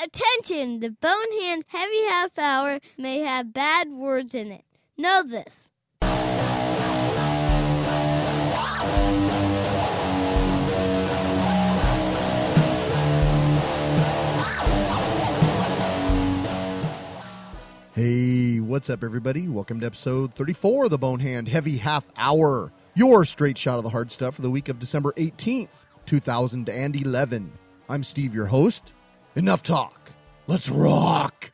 Attention! The Bonehand Heavy Half Hour may have bad words in it. Know this. Hey, what's up, everybody? Welcome to episode 34 of the Bonehand Heavy Half Hour, your straight shot of the hard stuff for the week of December 18th, 2011. I'm Steve, your host. Enough talk. Let's rock.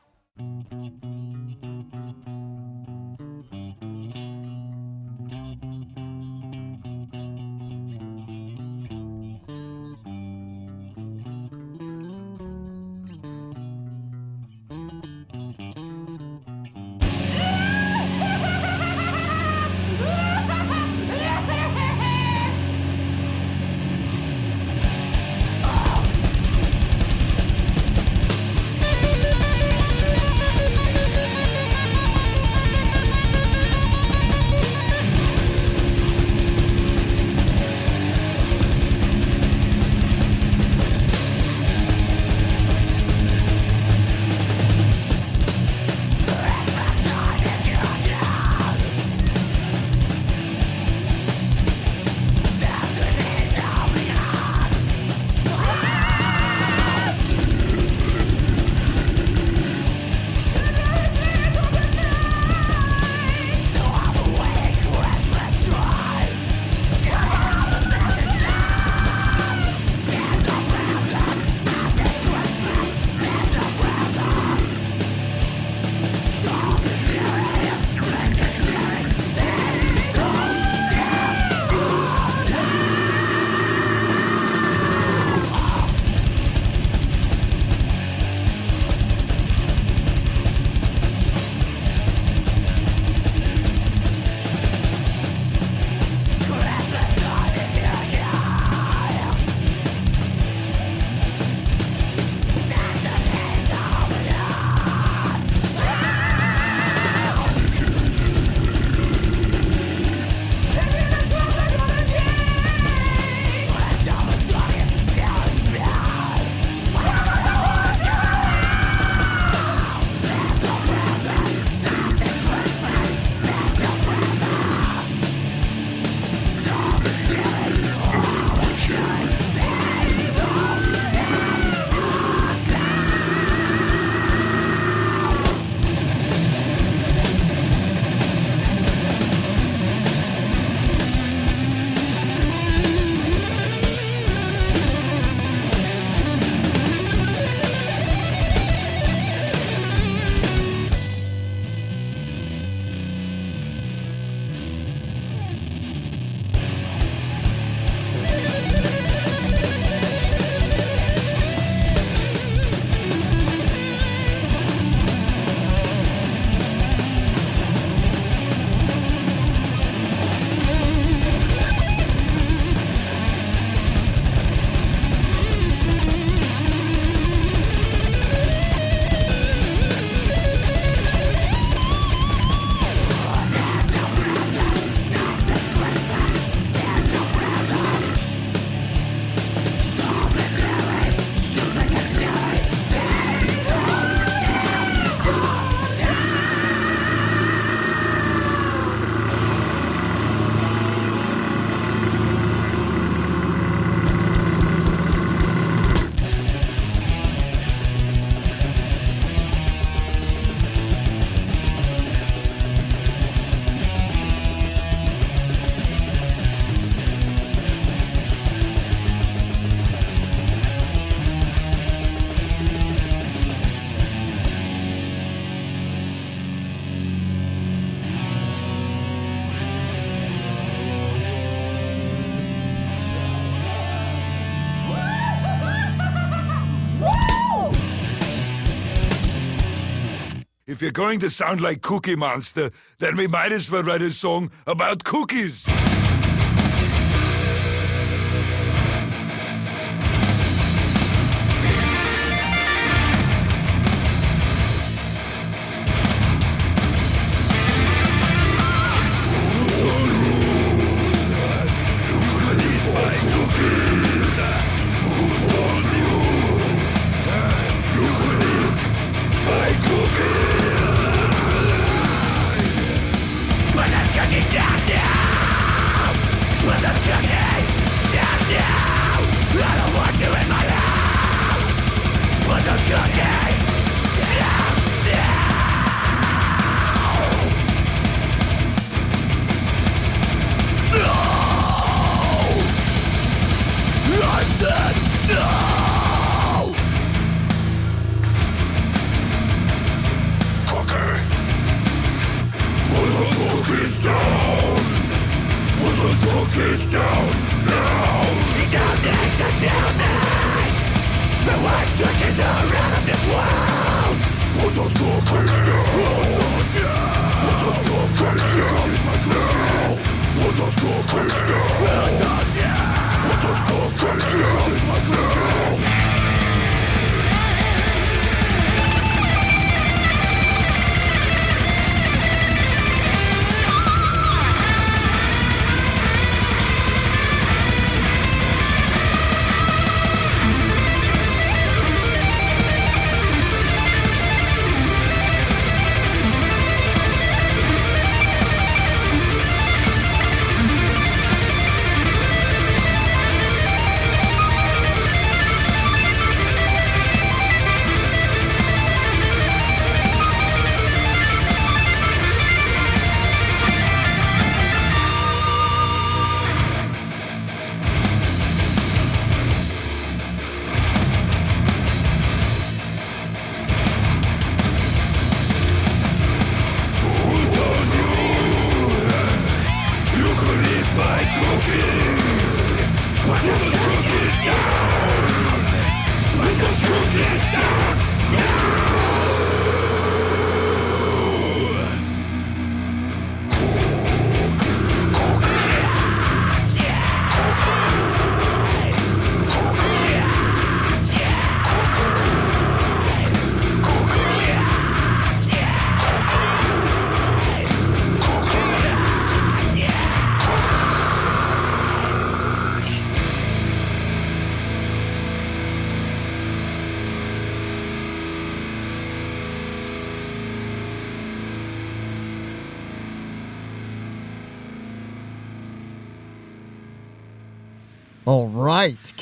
If you're going to sound like Cookie Monster, then we might as well write a song about cookies.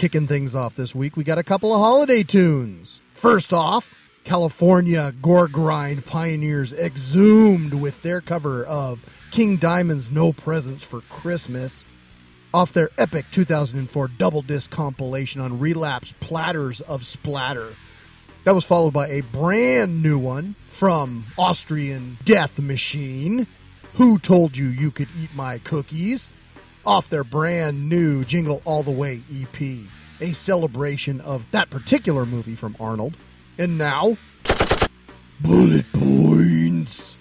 Kicking things off this week, we got a couple of holiday tunes. First off, California gore grind pioneers exhumed with their cover of King Diamond's No Presents for Christmas off their epic 2004 double disc compilation on Relapse Platters of Splatter. That was followed by a brand new one from Austrian Death Machine. Who told you you could eat my cookies? Off their brand new Jingle All the Way EP, a celebration of that particular movie from Arnold. And now, bullet points.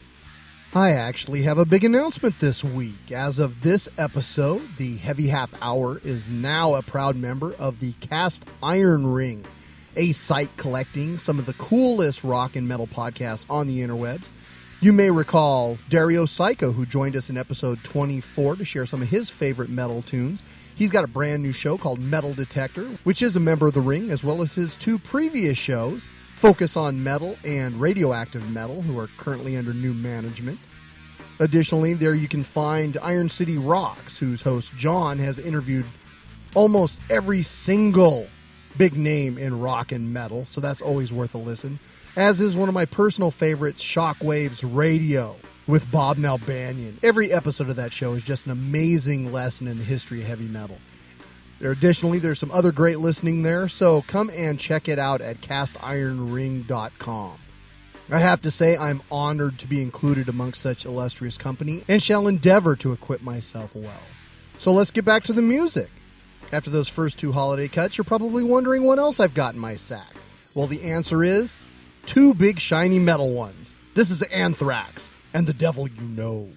I actually have a big announcement this week. As of this episode, the Heavy Half Hour is now a proud member of the Cast Iron Ring, a site collecting some of the coolest rock and metal podcasts on the interwebs. You may recall Dario Psycho, who joined us in episode 24 to share some of his favorite metal tunes. He's got a brand new show called Metal Detector, which is a member of the ring, as well as his two previous shows, Focus on Metal and Radioactive Metal, who are currently under new management. Additionally, there you can find Iron City Rocks, whose host John has interviewed almost every single big name in rock and metal, so that's always worth a listen. As is one of my personal favorites, Shockwaves Radio with Bob Nalbandian. Every episode of that show is just an amazing lesson in the history of heavy metal. There additionally, there's some other great listening there, so come and check it out at castironring.com. I have to say, I'm honored to be included amongst such illustrious company and shall endeavor to equip myself well. So let's get back to the music. After those first two holiday cuts, you're probably wondering what else I've got in my sack. Well, the answer is two big shiny metal ones. This is Anthrax and The Devil You Know.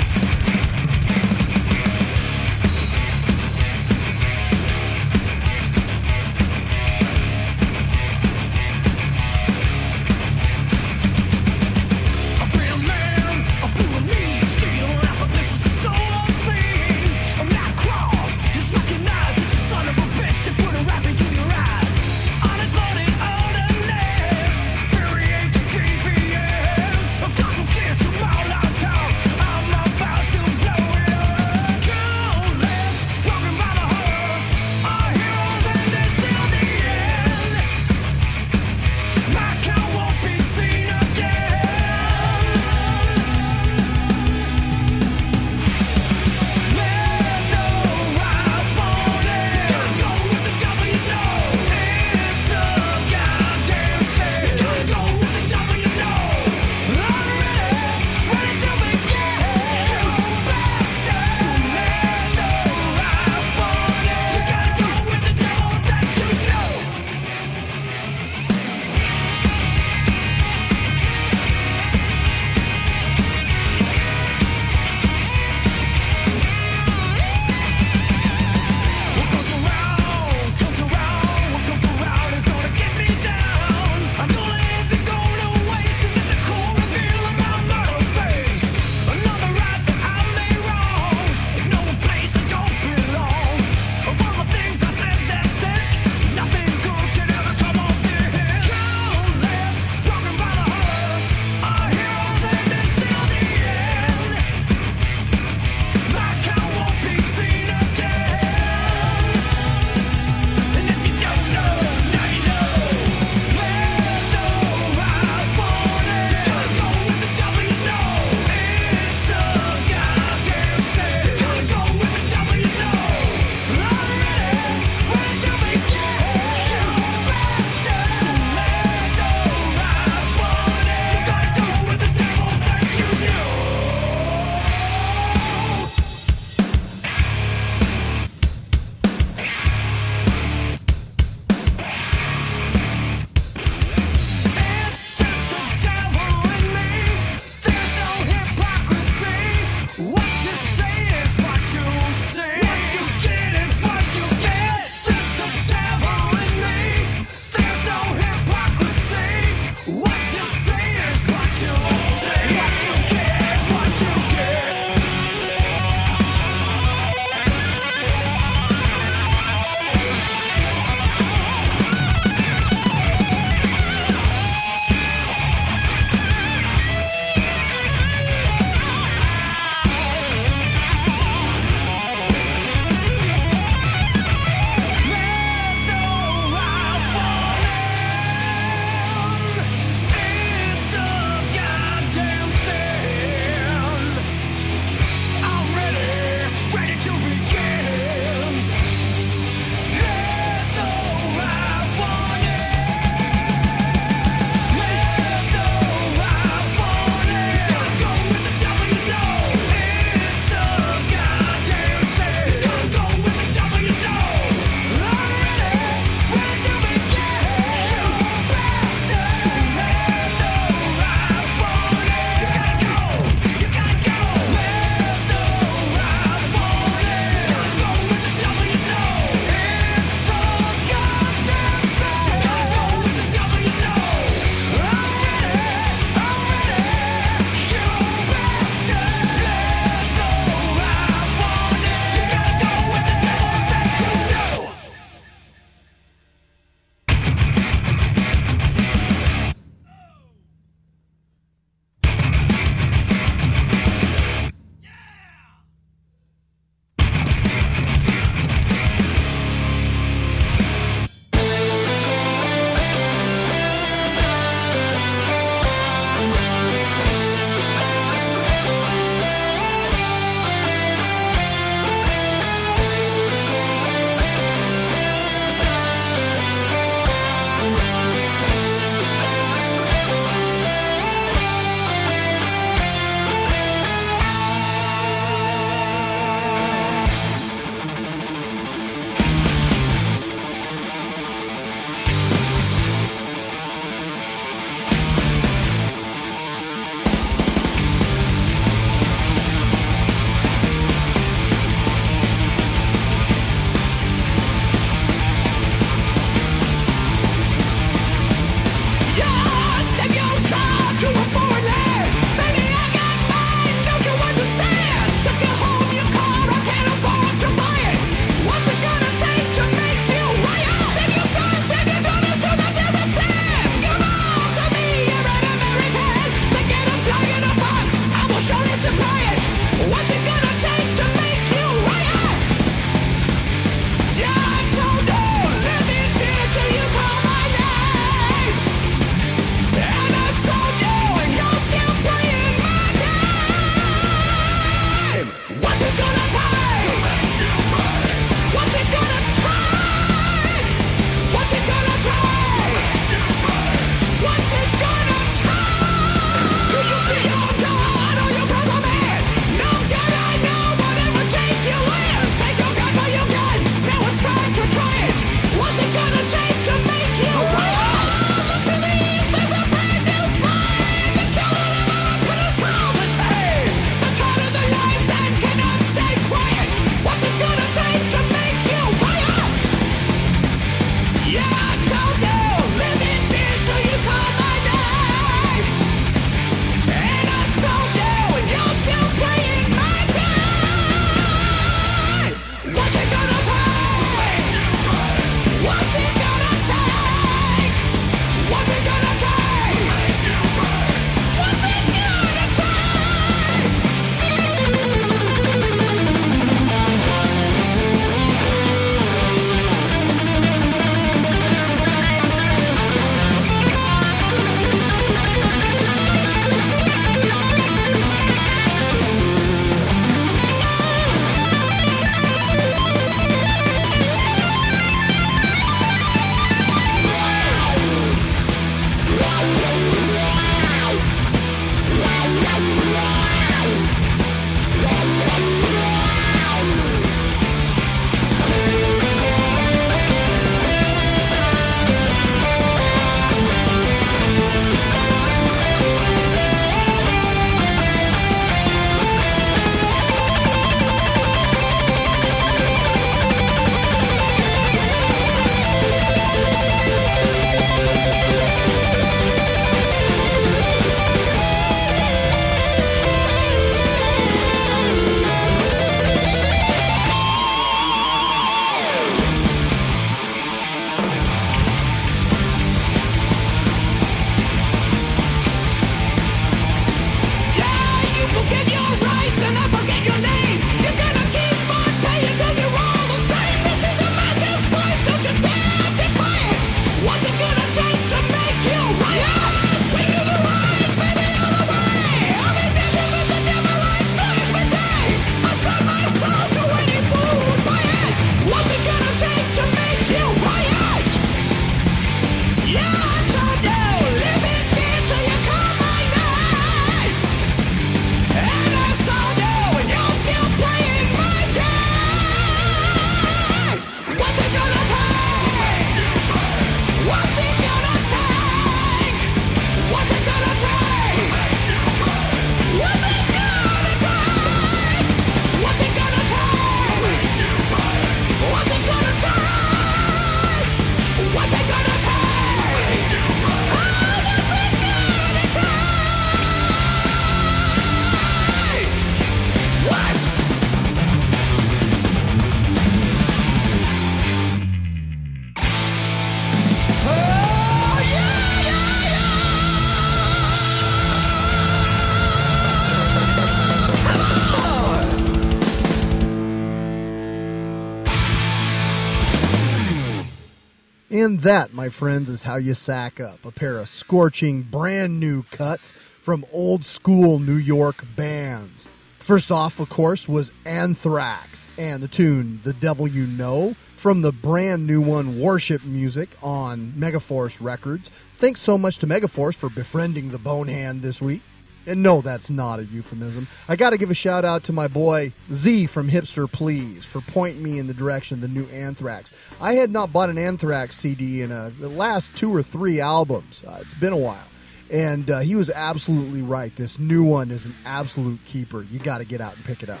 That, my friends, is how you sack up a pair of scorching, brand new cuts from old school New York bands. First off, of course, was Anthrax and the tune The Devil You Know from the brand new one Worship Music on Megaforce Records. Thanks so much to Megaforce for befriending the Bonehand this week. And no, that's not a euphemism. I got to give a shout out to my boy Z from Hipster Please for pointing me in the direction of the new Anthrax. I had not bought an Anthrax CD in a, the last two or three albums. Uh, it's been a while. And uh, he was absolutely right. This new one is an absolute keeper. You got to get out and pick it up.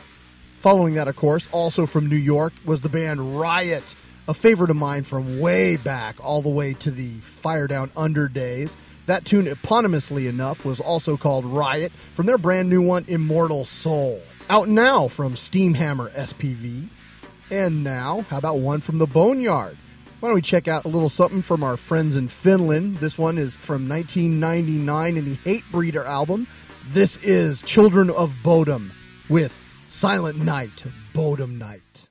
Following that, of course, also from New York, was the band Riot, a favorite of mine from way back, all the way to the Fire Down Under days. That tune, eponymously enough, was also called Riot from their brand new one, Immortal Soul. Out now from Steamhammer SPV. And now, how about one from the Boneyard? Why don't we check out a little something from our friends in Finland? This one is from 1999 in the Hatebreeder album. This is Children of Bodom with Silent Night, Bodom Night.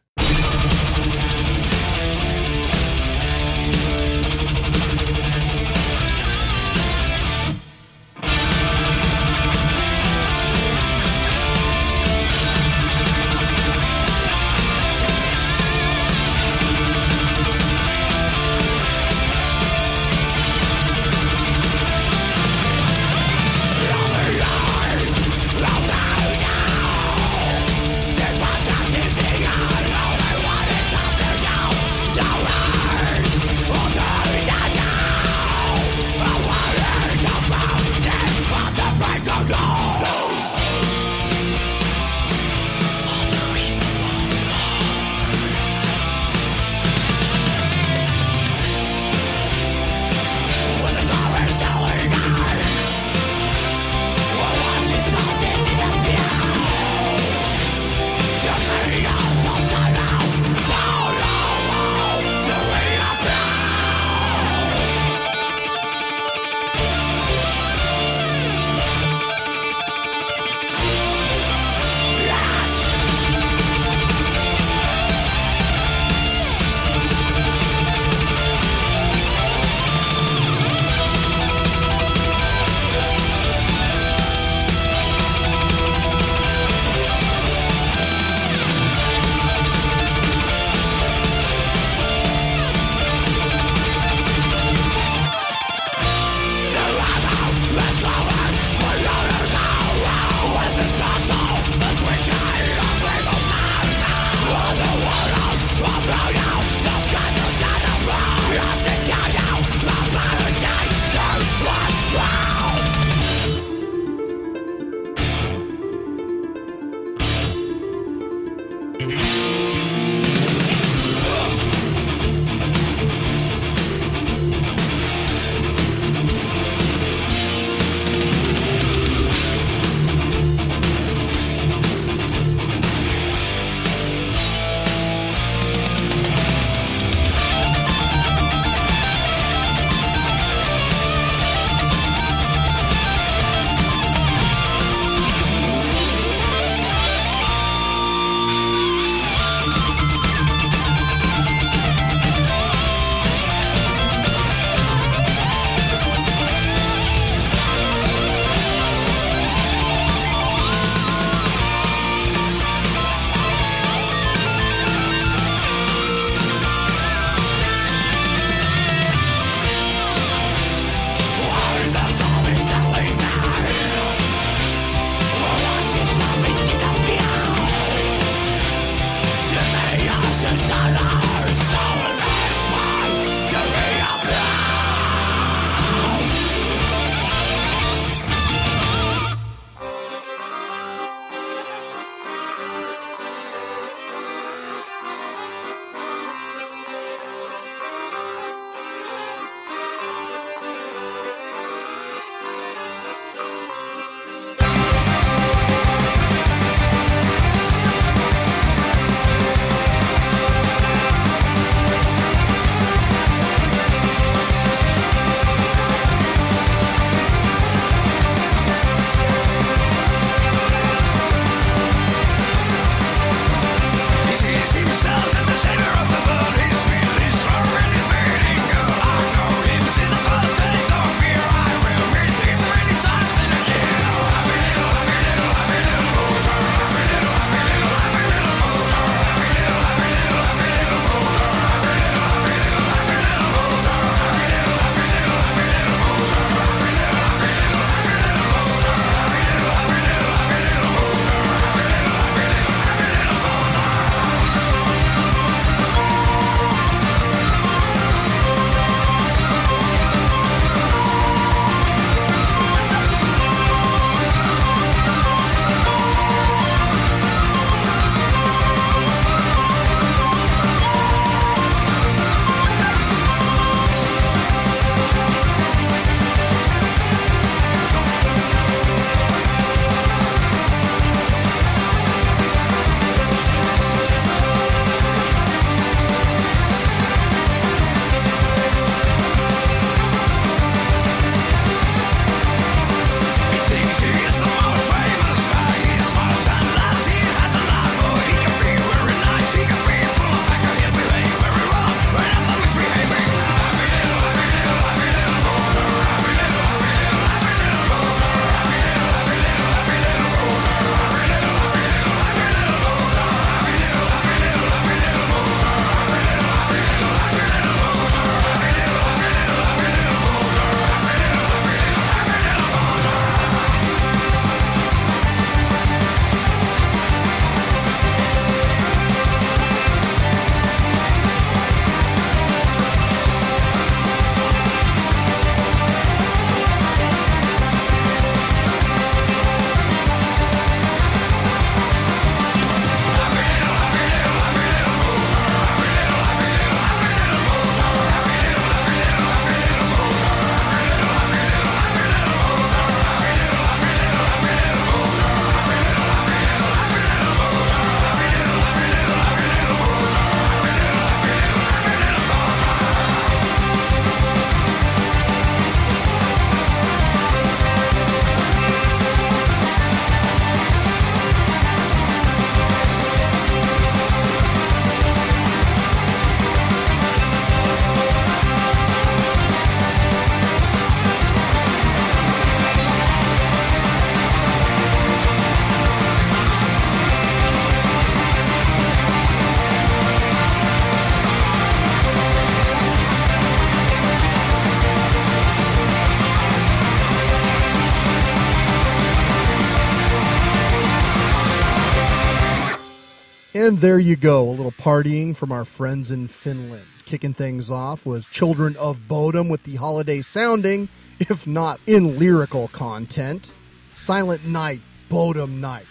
And there you go, a little partying from our friends in Finland. Kicking things off was Children of Bodom with the holiday sounding, if not in lyrical content, Silent Night, Bodom Night.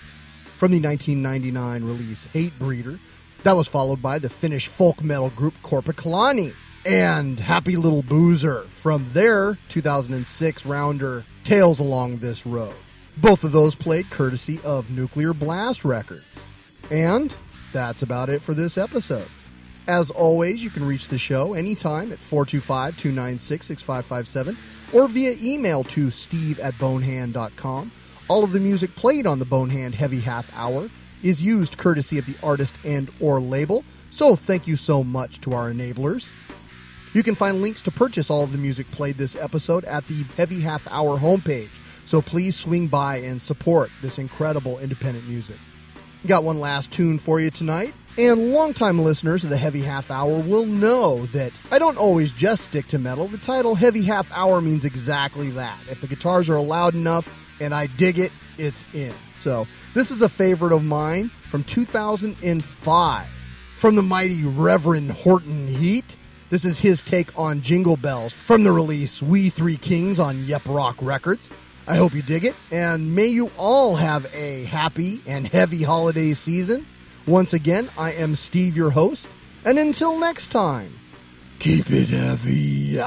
From the 1999 release Hatebreeder, that was followed by the Finnish folk metal group Korpiklaani and Happy Little Boozer from their 2006 rounder Tales Along This Road. Both of those played courtesy of Nuclear Blast Records. And that's about it for this episode. As always, you can reach the show anytime at 425 296 6557 or via email to steve at bonehand.com. All of the music played on the Bonehand Heavy Half Hour is used courtesy of the artist and or label, so thank you so much to our enablers. You can find links to purchase all of the music played this episode at the Heavy Half Hour homepage, so please swing by and support this incredible independent music. Got one last tune for you tonight. And longtime listeners of the Heavy Half Hour will know that I don't always just stick to metal. The title Heavy Half Hour means exactly that. If the guitars are loud enough and I dig it, it's in. So, this is a favorite of mine from 2005 from the mighty Reverend Horton Heat. This is his take on Jingle Bells from the release We Three Kings on Yep Rock Records. I hope you dig it, and may you all have a happy and heavy holiday season. Once again, I am Steve, your host, and until next time, keep it heavy.